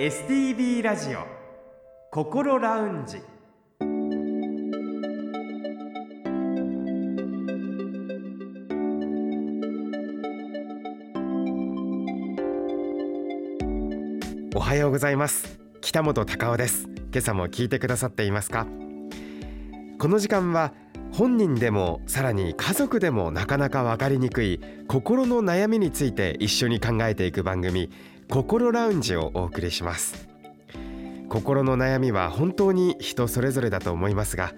STB ラジオ心ラウンジ。おはようございます。北本隆夫です。今朝も聞いてくださっていますか？この時間は本人でもさらに家族でもなかなか分かりにくい心の悩みについて一緒に考えていく番組心ラウンジをお送りします。心の悩みは本当に人それぞれだと思いますが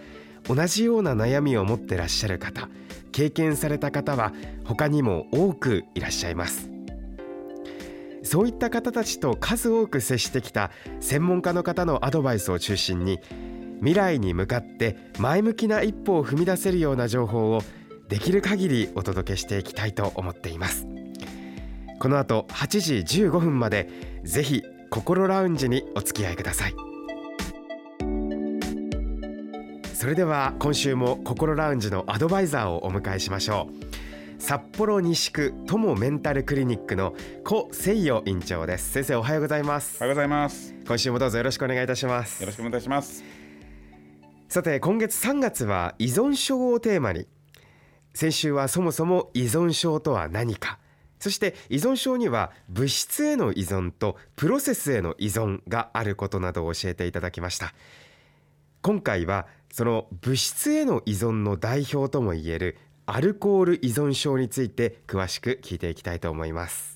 同じような悩みを持ってらっしゃる方経験された方は他にも多くいらっしゃいます。そういった方たちと数多く接してきた専門家の方のアドバイスを中心に未来に向かって前向きな一歩を踏み出せるような情報をできる限りお届けしていきたいと思っています。この後8時15分までぜひ心ラウンジにお付き合いください。それでは今週も心ラウンジのアドバイザーをお迎えしましょう。札幌西区友メンタルクリニックの小誠代院長です。先生おはようございます。おはようございます。今週もどうぞよろしくお願いいたします。よろしくお願いします。さて今月3月は依存症をテーマに。先週はそもそも依存症とは何かそして依存症には物質への依存とプロセスへの依存があることなどを教えていただきました。今回はその物質への依存の代表ともいえるアルコール依存症について詳しく聞いていきたいと思います。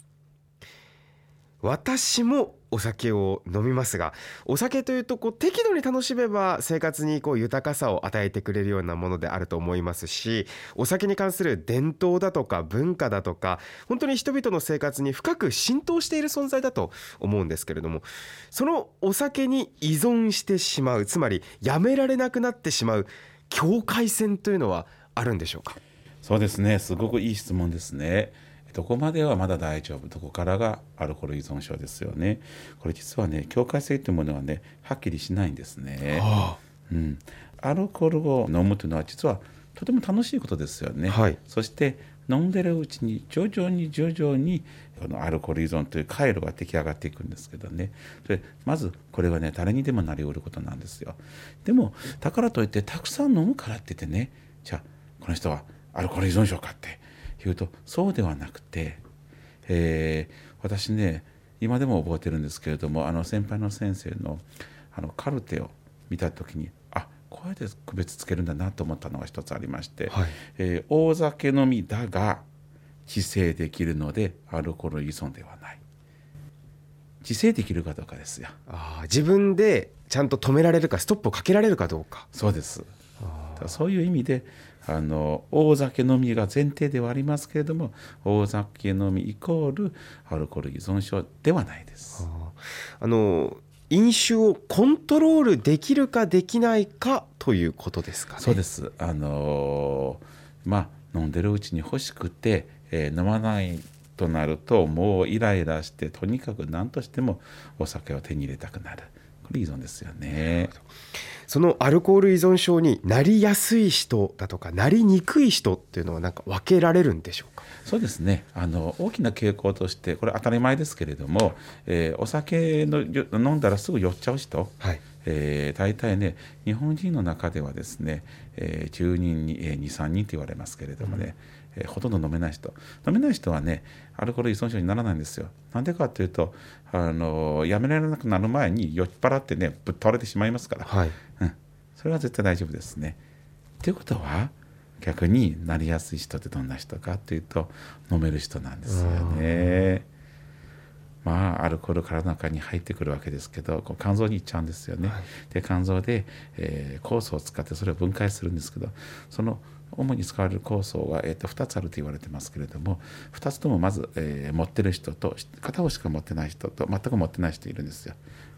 私もお酒を飲みますがお酒というとこう適度に楽しめば生活にこう豊かさを与えてくれるようなものであると思いますしお酒に関する伝統だとか文化だとか本当に人々の生活に深く浸透している存在だと思うんですけれどもそのお酒に依存してしまうつまりやめられなくなってしまう境界線というのはあるんでしょうか？そうですね。すごくいい質問ですね。どこまではまだ大丈夫どこからがアルコール依存症ですよね。これ実はね境界性というものはねはっきりしないんですね、はあ、うん、アルコールを飲むというのは実はとても楽しいことですよね、はい、そして飲んでるうちに徐々に徐々にこのアルコール依存という回路が出来上がっていくんですけどね。でまずこれはね誰にでもなりうることなんですよ。でもだからといってたくさん飲むからって言ってねじゃあこの人はアルコール依存症かっていうとそうではなくて、えー、私ね今でも覚えてるんですけれどもあの先輩の先生のあのカルテを見た時にあこうやって区別つけるんだなと思ったのが一つありまして、はい、えー、大酒飲みだが自制できるのでアルコール依存ではない。自制できるかどうかですよ。あ自分でちゃんと止められるかストップをかけられるかどうか。そうですそういう意味であの大酒飲みが前提ではありますけれども大酒飲みイコールアルコール依存症ではないです。あの飲酒をコントロールできるかできないかということですかね。そうですあのまあ飲んでるうちに欲しくて、えー、飲まないとなるともうイライラしてとにかく何としてもお酒を手に入れたくなるこれ依存ですよね。そのアルコール依存症になりやすい人だとかなりにくい人っていうのはなんか分けられるんでしょうか？そうですね。あの大きな傾向としてこれ当たり前ですけれども、えー、お酒の飲んだらすぐ酔っちゃう人、はい。えー、大体ね日本人の中ではですね、えー、10人に、えー、23人と言われますけれどもね、うん、えー、ほとんど飲めない人。飲めない人はねアルコール依存症にならないんですよ。なんでかっていうとあのやめられなくなる前に酔っ払ってねぶっ倒れてしまいますから、はい。うん、それは絶対大丈夫ですね。ということは逆になりやすい人ってどんな人かというと飲める人なんですよね。ルコール体の中に入ってくるわけですけどこう肝臓に行っちゃうんですよね。はい、で肝臓で、えー、酵素を使ってそれを分解するんですけどその主に使われる酵素は、えー、と2つあると言われてますけれども2つともまず、えー、持ってる人と片方しか持ってない人と全く持ってない人いるんですよ。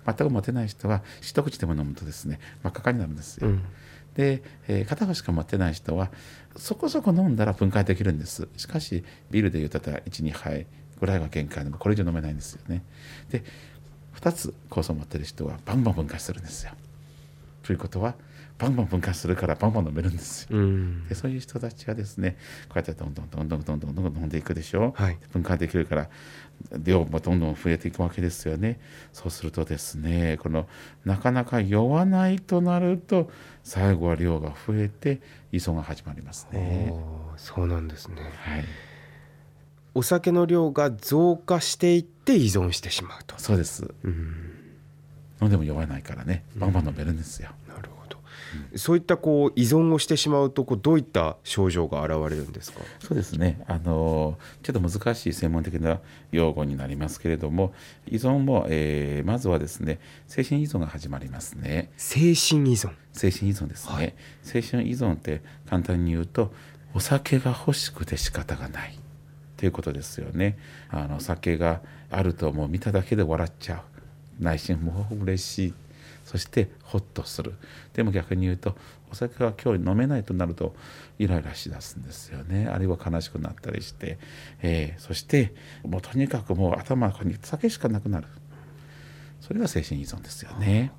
全く持てない人は一口でも飲むとですね真っ赤になるんですよ。うん、で、えー、片方しか持ってない人はそこそこ飲んだら分解できるんですしかしビールで言うたら12杯ぐらいが限界でもこれ以上飲めないんですよね。で2つ酵素を持ってる人はバンバン分解するんですよ。ということはバンバン分解するからバンバン飲めるんですよ。うん、でそういう人たちはですねこうやってどんどんどんどんどんどんどん飲んでいくでしょ、はい、分解できるから量もどんどん増えていくわけですよね。そうするとですねこのなかなか酔わないとなると最後は量が増えて依存が始まりますね。そうなんですね、はい、お酒の量が増加していって依存してしまうと。そうです、うん、飲んでも酔わないからね。バンバン飲めるんですよ。なるほど。そういったこう依存をしてしまうとこうどういった症状が現れるんですか？そうですね。あのちょっと難しい専門的な用語になりますけれども依存も、えー、まずはですね精神依存が始まりますね。精神依存。精神依存ですね、はい、精神依存って簡単に言うとお酒が欲しくて仕方がないということですよね。あの酒があるともう見ただけで笑っちゃう。内心もう嬉しい。そしてホッとする。でも逆に言うとお酒が今日飲めないとなるとイライラしだすんですよね。あるいは悲しくなったりして、えー、そしてもうとにかくもう頭に酒しかなくなる。それが精神依存ですよね。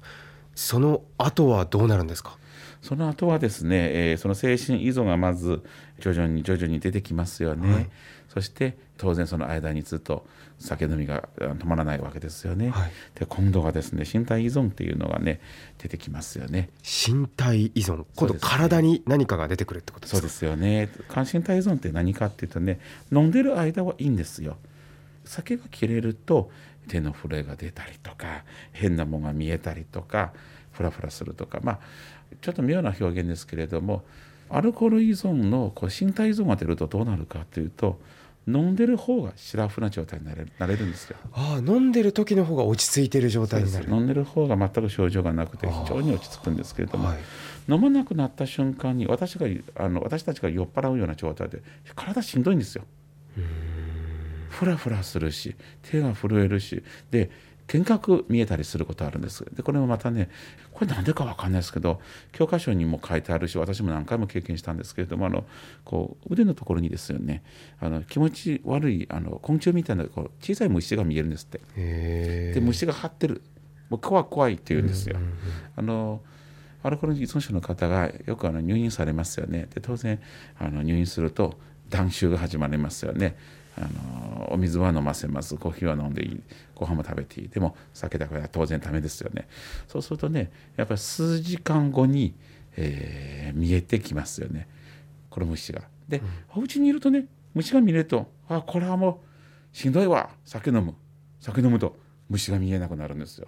その後はどうなるんですか？その後はですね、えー、その精神依存がまず徐々に徐々に出てきますよね、はい、そして当然その間にずっと酒飲みが止まらないわけですよね。はい、で今度はですね身体依存っていうのがね出てきますよね。身体依存今度体に何かが出てくるってことですか？そうですよね。身体依存って何かっていうとね飲んでる間はいいんですよ。酒が切れると手の震えが出たりとか変なものが見えたりとかフラフラするとかまあちょっと妙な表現ですけれどもアルコール依存のこう身体依存が出るとどうなるかというと飲んでる方がシラフな状態になれるなれるんですよ。ああ飲んでる時の方が落ち着いてる状態になる飲んでる方が全く症状がなくて非常に落ち着くんですけれども、はい、飲まなくなった瞬間に私があの私たちが酔っ払うような状態で体しんどいんですよ。ふらふらするし手が震えるしで見学見えたりすることあるんです。でこれもまたねこれなんでか分かんないですけど教科書にも書いてあるし私も何回も経験したんですけれどもあのこう腕のところにですよねあの気持ち悪いあの昆虫みたいなこう小さい虫が見えるんですって。で虫が張ってる。もう怖い怖いって言うんですよ。あのアルコール依存症の方がよくあの入院されますよね。で当然あの入院すると断酒が始まりますよねあのお水は飲ませます。コーヒーは飲んでいい。ご飯も食べていい。でも酒だから当然ダメですよね。そうするとねやっぱり数時間後に、えー、見えてきますよね。この虫が。で、うん、お家にいるとね虫が見れるとあこれはもうしんどいわ。酒飲む。酒飲むと虫が見えなくなるんですよ。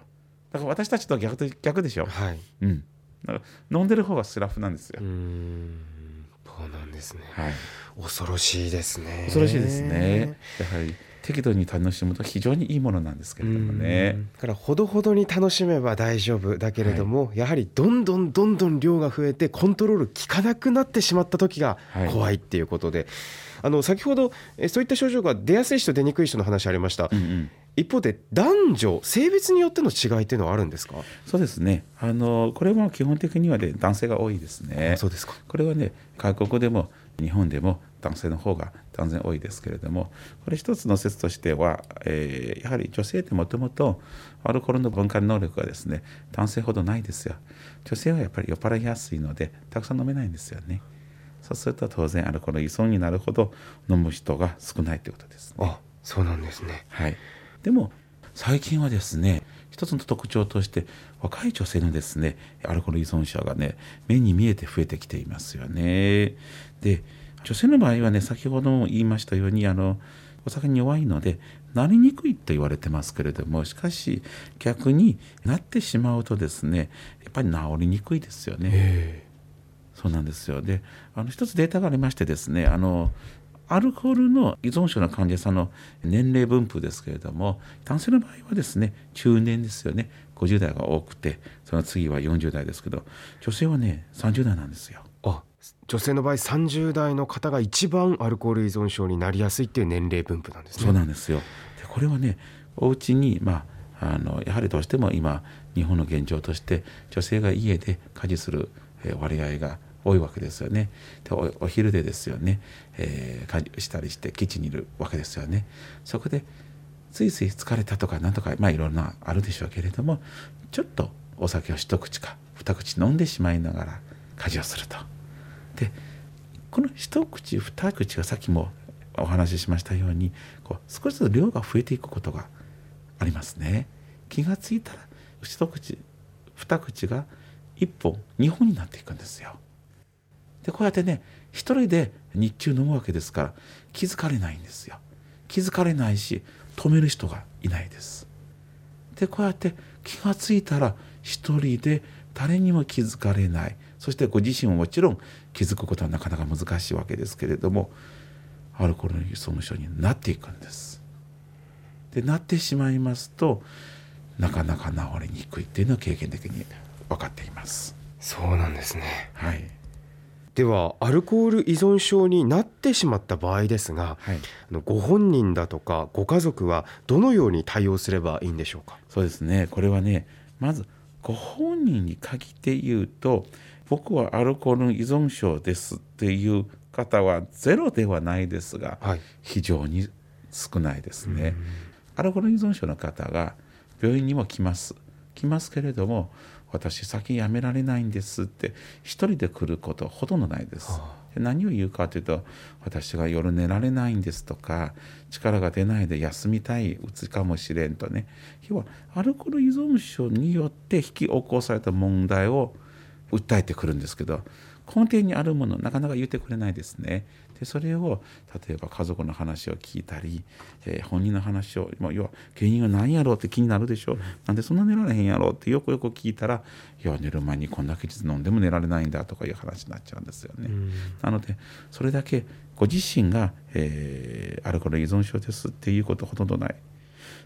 だから私たちとは逆逆でしょ、はい。うん、だから飲んでる方がスラフなんですよ。そうなんですね、はい、恐ろしいですね。恐ろしいですね。やはり適度に楽しむと非常にいいものなんですけれどもね。だからほどほどに楽しめば大丈夫だけれども、はい、やはりどんどんどんどん量が増えてコントロール効かなくなってしまった時が怖いっていうことで、はい、あの先ほどそういった症状が出やすい人出にくい人の話ありました。うんうん一方で男女性別によっての違いっていうのはあるんですか？そうですね。あのこれは基本的には、ね、男性が多いですね。そうですか。これはね外国でも日本でも男性の方が断然多いですけれどもこれ一つの説としては、えー、やはり女性ってもともとアルコールの分解能力がですね男性ほどないですよ。女性はやっぱり酔っ払いやすいのでたくさん飲めないんですよね。そうすると当然アルコール依存になるほど飲む人が少ないということです、ね、あそうなんですね。はいでも最近はですね一つの特徴として若い女性のですねアルコール依存者がね目に見えて増えてきていますよね。で女性の場合はね先ほども言いましたようにあのお酒に弱いのでなりにくいと言われてますけれどもしかし逆になってしまうとですねやっぱり治りにくいですよね。そうなんですよであの一つデータがありましてですねあのアルコールの依存症の患者さんの年齢分布ですけれども男性の場合はですね中年ですよね50代が多くてその次は40代ですけど女性はね30代なんですよ。あ女性の場合30代の方が一番アルコール依存症になりやすいっていう年齢分布なんですね。そうなんですよでこれはねお家にまああのやはりどうしても今日本の現状として女性が家で家事する割合が多いわけですよね。でお昼でですよね、えー、したりして基地にいるわけですよね。そこでついつい疲れたとかなんとかまあいろんなあるでしょうけれどもちょっとお酒を一口か二口飲んでしまいながら家事をすると。でこの一口二口がさっきもお話ししましたようにこう少しずつ量が増えていくことがありますね。気がついたら一口二口が1本2本になっていくんですよ。でこうやってね一人で日中飲むわけですから気づかれないんですよ。気づかれないし止める人がいないです。でこうやって気がついたら一人で誰にも気づかれないそしてご自身ももちろん気づくことはなかなか難しいわけですけれどもアルコールの依存症になっていくんです。でなってしまいますとなかなか治りにくいっていうのは経験的に分かっています。そうなんですね。はい。ではアルコール依存症になってしまった場合ですが、はい、あのご本人だとかご家族はどのように対応すればいいんでしょうか？そうですね。これはねまずご本人に限って言うと僕はアルコール依存症ですっていう方はゼロではないですが、はい、非常に少ないですね。アルコール依存症の方が病院にも来ます。来ますけれども私先やめられないんですって一人で来ることほとんどないです。はあ、何を言うかというと私が夜寝られないんですとか力が出ないで休みたいうつかもしれんとね要はアルコール依存症によって引き起こされた問題を訴えてくるんですけど根底にあるものなかなか言ってくれないですね。でそれを例えば家族の話を聞いたり、えー、本人の話を要は原因は何やろうって気になるでしょ、うん、なんでそんな寝られへんやろうってよくよく聞いたらいや寝る前にこんだけ実飲んでも寝られないんだとかいう話になっちゃうんですよね。うん、なのでそれだけご自身が、えー、アルコール依存症ですっていうことほとんどない。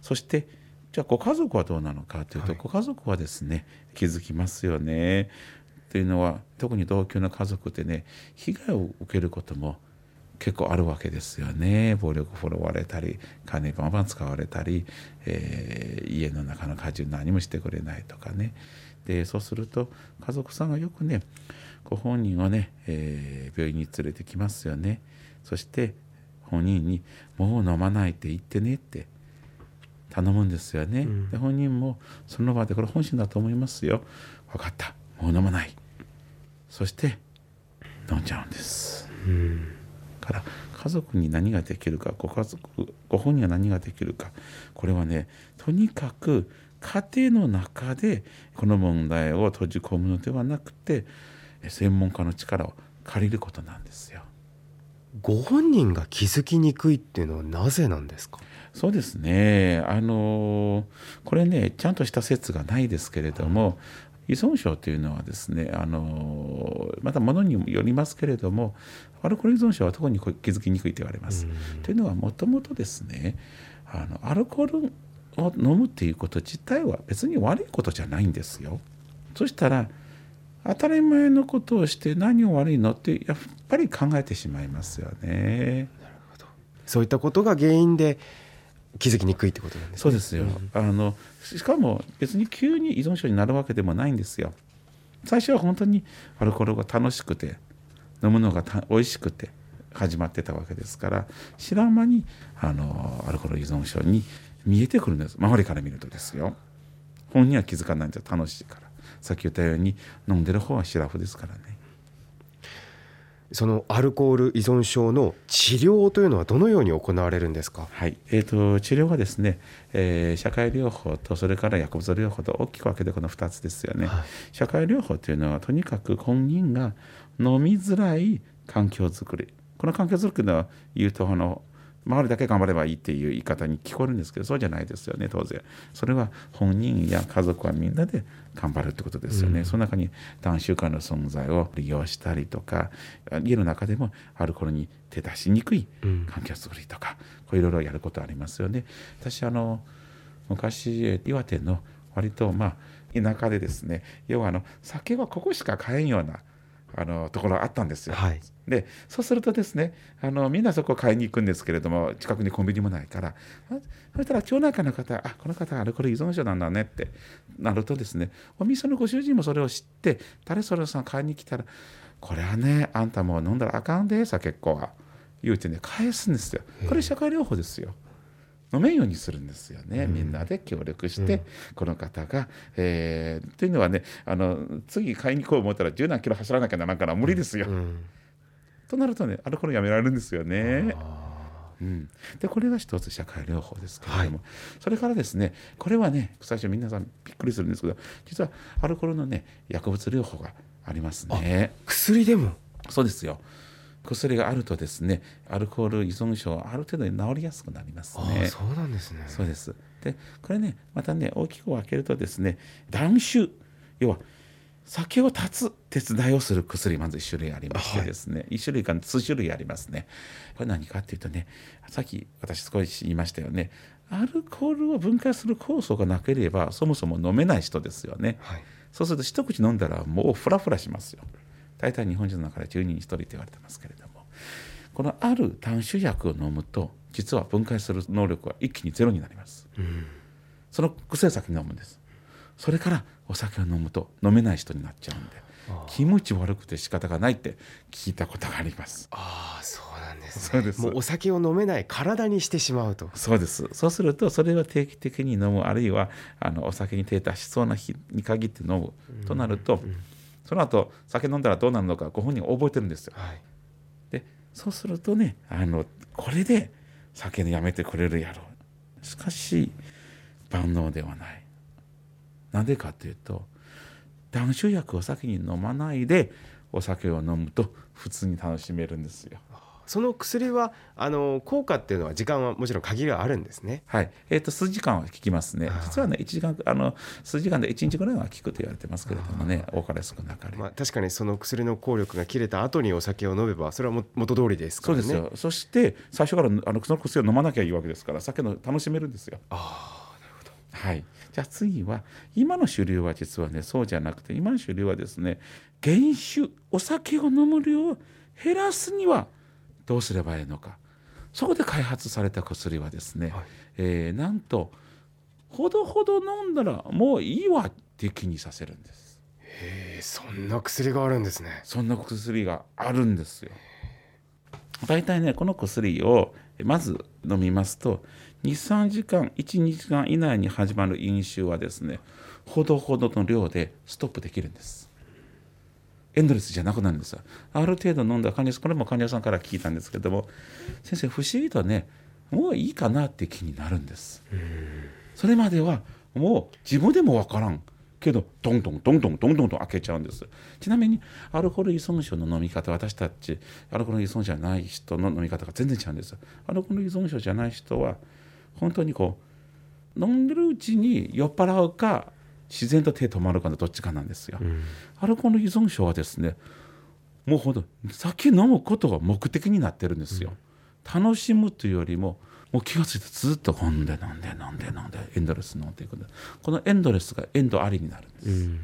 そしてじゃあご家族はどうなのかというと、はい、ご家族はですね気づきますよね。というのは特に同居の家族でね被害を受けることも結構あるわけですよね。暴力振るわれたり金バンバン使われたり、えー、家の中の家事何もしてくれないとかね。でそうすると家族さんがよくねご本人をね、えー、病院に連れてきますよね。そして本人に「もう飲まないって言ってね」って頼むんですよね、うん、で本人もその場でこれ本心だと思いますよ。分かったもう飲まない。そして飲んじゃうんです、うんから家族に何ができるかご家族ご本人は何ができるか。これはねとにかく家庭の中でこの問題を閉じ込むのではなくて専門家の力を借りることなんですよ。ご本人が気づきにくいっていうのはなぜなんですか？そうですね。あのこれねちゃんとした説がないですけれども依存症というのはですねあのまたものによりますけれどもアルコール依存症は特に気づきにくいと言われます。というのはもともとですねあのアルコールを飲むっていうこと自体は別に悪いことじゃないんですよ。そしたら当たり前のことをして何を悪いのってやっぱり考えてしまいますよね。なるほどそういったことが原因で気づきにくいってことなんです、ね、そうですよ、うん、あのしかも別に急に依存症になるわけでもないんですよ。最初は本当にアルコールが楽しくて飲むのが美味しくて始まってたわけですから知らん間にあのアルコール依存症に見えてくるんです。周りから見るとですよ。本人は気づかないんです楽しいから。さっき言ったように飲んでる方はシラフですからねそのアルコール依存症の治療というのはどのように行われるんですか、はい。えーと、治療はですね、えー、社会療法とそれから薬物療法と大きく分けてこの2つですよね、はい、社会療法というのはとにかく本人が飲みづらい環境づくり。この環境づくりの言うとあの周りだけ頑張ればいいっていう言い方に聞こえるんですけどそうじゃないですよね当然。それは本人や家族はみんなで頑張るってことですよね、うん、その中に男子間の存在を利用したりとか家の中でもアルコールに手出しにくい環境づくりとか、こういろいろやることありますよね。私あの昔岩手の割とまあ田舎でですね要はあの酒はここしか買えんようなあのところあったんですよ。はい、でそうするとですねあのみんなそこ買いに行くんですけれども近くにコンビニもないからそしたら町内会の方あこの方アルコール依存症なんだねってなるとですねお店のご主人もそれを知って誰それさん買いに来たらこれはねあんたもう飲んだらあかんでさ結構は言うてね返すんですよ。これ社会療法ですよ。飲めんようにするんですよね、うん、みんなで協力して、うん、この方が、えー、というのはねあの次買いに行こう思ったら十何キロ走らなきゃならんから無理ですよ。うん、となるとねアルコールやめられるんですよね。うん、でこれが一つ社会療法ですけれども、はい、それからですねこれはね最初皆さんびっくりするんですけど実はアルコールのね薬物療法がありますね。薬でも？そうですよ薬があるとですねアルコール依存症ある程度治りやすくなりますね。そうなんですね。そうです。でこれねまたね大きく分けるとですね断酒要は酒を断つ手伝いをする薬まず1種類ありましてですね、はい、1種類から数種類ありますね。これ何かっていうとねさっき私少し言いましたよねアルコールを分解する酵素がなければそもそも飲めない人ですよね、はい、そうすると一口飲んだらもうフラフラしますよ大体日本人の中で10人に1人と言われてますけれどもこのある断酒薬を飲むと実は分解する能力は一気にゼロになります、うん、その薬を先に飲むんです。それからお酒を飲むと飲めない人になっちゃうんで気持ち悪くて仕方がないって聞いたことがあります。ああそうなんです、ね、そうです。もうお酒を飲めない体にしてしまうと。そうです。そうするとそれは定期的に飲むあるいはあのお酒に手出しそうな日に限って飲むとなると、うんうんその後酒飲んだらどうなるのかご本人覚えてるんですよ。はい、でそうするとねあのこれで酒やめてくれるやろうしかし万能ではない。なんでかというと断酒薬を先に飲まないでお酒を飲むと普通に楽しめるんですよ。その薬はあの効果っていうのは時間はもちろん限りがあるんですね。はい。えっ、ー、と数時間は効きますね。実はね一時間あの数時間で一日ぐらいは効くと言われてますけれどもね、多かれ少なかれ。まあ確かにその薬の効力が切れた後にお酒を飲めばそれはも元通りですからね。そうですよ。そして最初からあのその薬を飲まなきゃいいわけですから酒の楽しめるんですよ。ああなるほど。はい。じゃあ次は今の主流は実はねそうじゃなくて今の主流はですね原酒お酒を飲む量を減らすにはどうすればいいのか。そこで開発された薬はですね、はい、えー、なんとほどほど飲んだらもういいわって気にさせるんです。へえそんな薬があるんですね。そんな薬があるんですよ。大体ねこの薬をまず飲みますと23時間12時間以内に始まる飲酒はですねほどほどの量でストップできるんですエンドレスじゃなくなるんですよ。ある程度飲んだ患者さん、これも患者さんから聞いたんですけども、先生、不思議とね、もういいかなって気になるんです。それまではもう自分でもわからんけど、どんどんどんどんどんどんと開けちゃうんです。ちなみに、アルコール依存症の飲み方、私たち、アルコール依存症じゃない人の飲み方が全然違うんです。アルコール依存症じゃない人は、本当にこう、飲んでるうちに酔っ払うか、自然と手止まるかのどっちかなんですよ。うん、アルコール依存症はですねもうほんと酒飲むことが目的になってるんですよ。うん、楽しむというよりももう気が付いてずっと飲んで飲んで飲んで飲んでエンドレス飲んでいくこのエンドレスがエンドありになるんです。うん、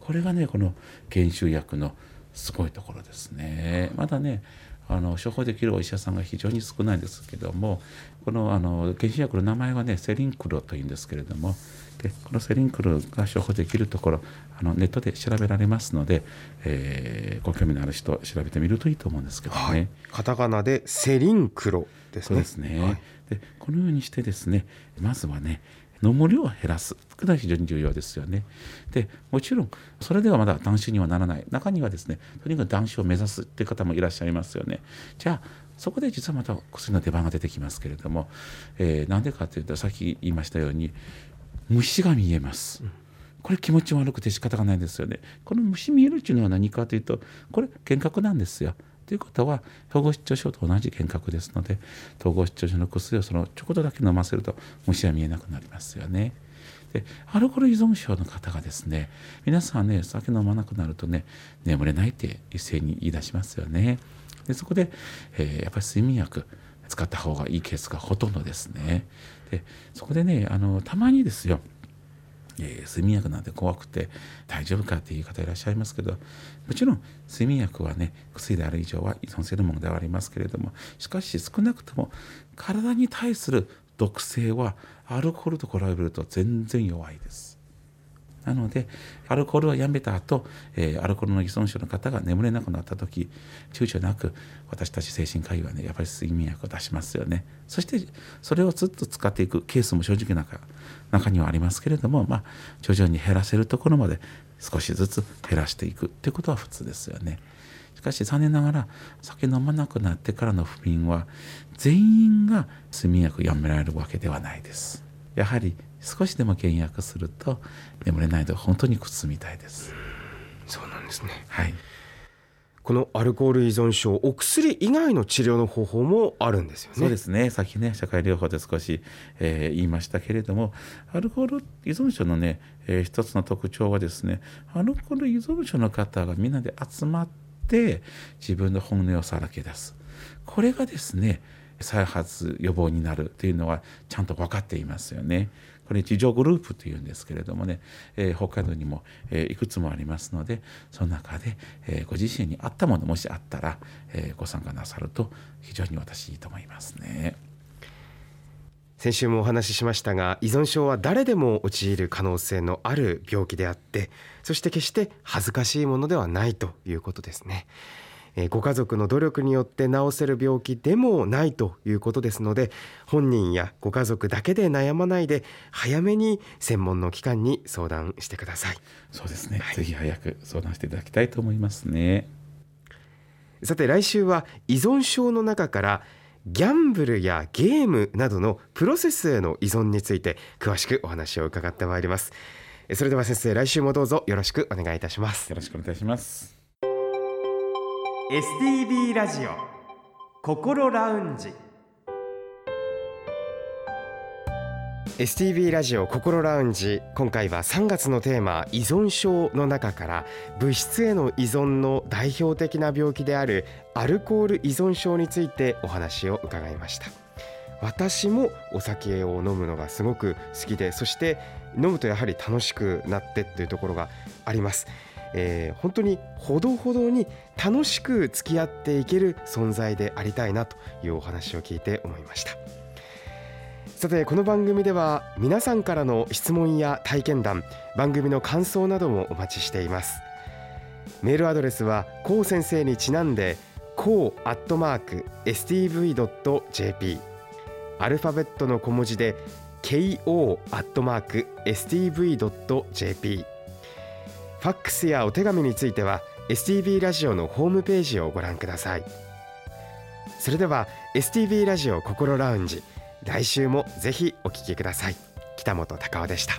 これがねこの減酒薬のすごいところですね。まだねあの処方できるお医者さんが非常に少ないんですけどもこのあの原子薬の名前はねセリンクロというんですけれどもでこのセリンクロが処方できるところあのネットで調べられますので、えー、ご興味のある人調べてみるといいと思うんですけどね。はい、カタカナでセリンクロですね。ですね、はい、でこのようにしてですねまずはね飲む量を減らすこれは非常に重要ですよね。でもちろんそれではまだ断酒にはならない中にはですねとにかく断酒を目指すっていう方もいらっしゃいますよね。じゃあそこで実はまた薬の出番が出てきますけれども、えー、なんでかというとさっき言いましたように虫が見えます。これ気持ち悪くて仕方がないですよね。この虫見えるっていうのは何かというとこれ幻覚なんですよ。ということは統合失調症と同じ幻覚ですので統合失調症の薬をそのちょこっとだけ飲ませると虫は見えなくなりますよね。でアルコール依存症の方がですね皆さんね酒飲まなくなるとね眠れないって一斉に言い出しますよね。でそこで、えー、やっぱり睡眠薬使った方がいいケースがほとんどですね。でそこでねあのたまにですよえ、睡眠薬なんて怖くて大丈夫かっていう方いらっしゃいますけどもちろん睡眠薬はね薬である以上は依存性のものではありますけれどもしかし少なくとも体に対する毒性はアルコールと比べると全然弱いです。なのでアルコールをやめた後、えー、アルコールの依存症の方が眠れなくなった時躊躇なく私たち精神科医はねやっぱり睡眠薬を出しますよね。そしてそれをずっと使っていくケースも正直な中にはありますけれども、まあ、徐々に減らせるところまで少しずつ減らしていく。っていうことは普通ですよね。しかし残念ながら酒飲まなくなってからの不眠は全員が睡眠薬をやめられるわけではないです。やはり少しでも減薬すると眠れないと本当に苦痛みたいです。そうなんですね。はい。このアルコール依存症お薬以外の治療の方法もあるんですよね。そうですね。さっきね社会療法で少し、えー、言いましたけれどもアルコール依存症のね、えー、一つの特徴はですねアルコール依存症の方がみんなで集まって自分の本音をさらけ出す。これがですね再発予防になるというのはちゃんと分かっていますよね。これ自助グループというんですけれどもね、えー、北海道にも、えー、いくつもありますのでその中で、えー、ご自身に合ったものもしあったら、えご参加なさると非常に私いいと思いますね。先週もお話ししましたが依存症は誰でも陥る可能性のある病気であってそして決して恥ずかしいものではないということですね。ご家族の努力によって治せる病気でもないということですので本人やご家族だけで悩まないで早めに専門の機関に相談してください。そうですね、はい、ぜひ早く相談していただきたいと思いますね。さて来週は依存症の中からギャンブルやゲームなどのプロセスへの依存について詳しくお話を伺ってまいります。それでは先生来週もどうぞよろしくお願いいたします。よろしくお願いします STB ラジオ心ラウンジ。STB ラジオ心ラウンジ。今回は3月のテーマ依存症の中から物質への依存の代表的な病気であるアルコール依存症についてお話を伺いました。私もお酒を飲むのがすごく好きでそして飲むとやはり楽しくなってっていうところがあります。えー、本当にほどほどに楽しく付き合っていける存在でありたいなというお話を聞いて思いました。さてこの番組では皆さんからの質問や体験談番組の感想などもお待ちしています。メールアドレスはこう先生にちなんでこうアットマーク stv.jp アルファベットの小文字で ko アットマーク stv.jp ファックスやお手紙については STB ラジオのホームページをご覧ください。それでは STB ラジオ心ラウンジ来週もぜひお聞きください。北本隆夫でした。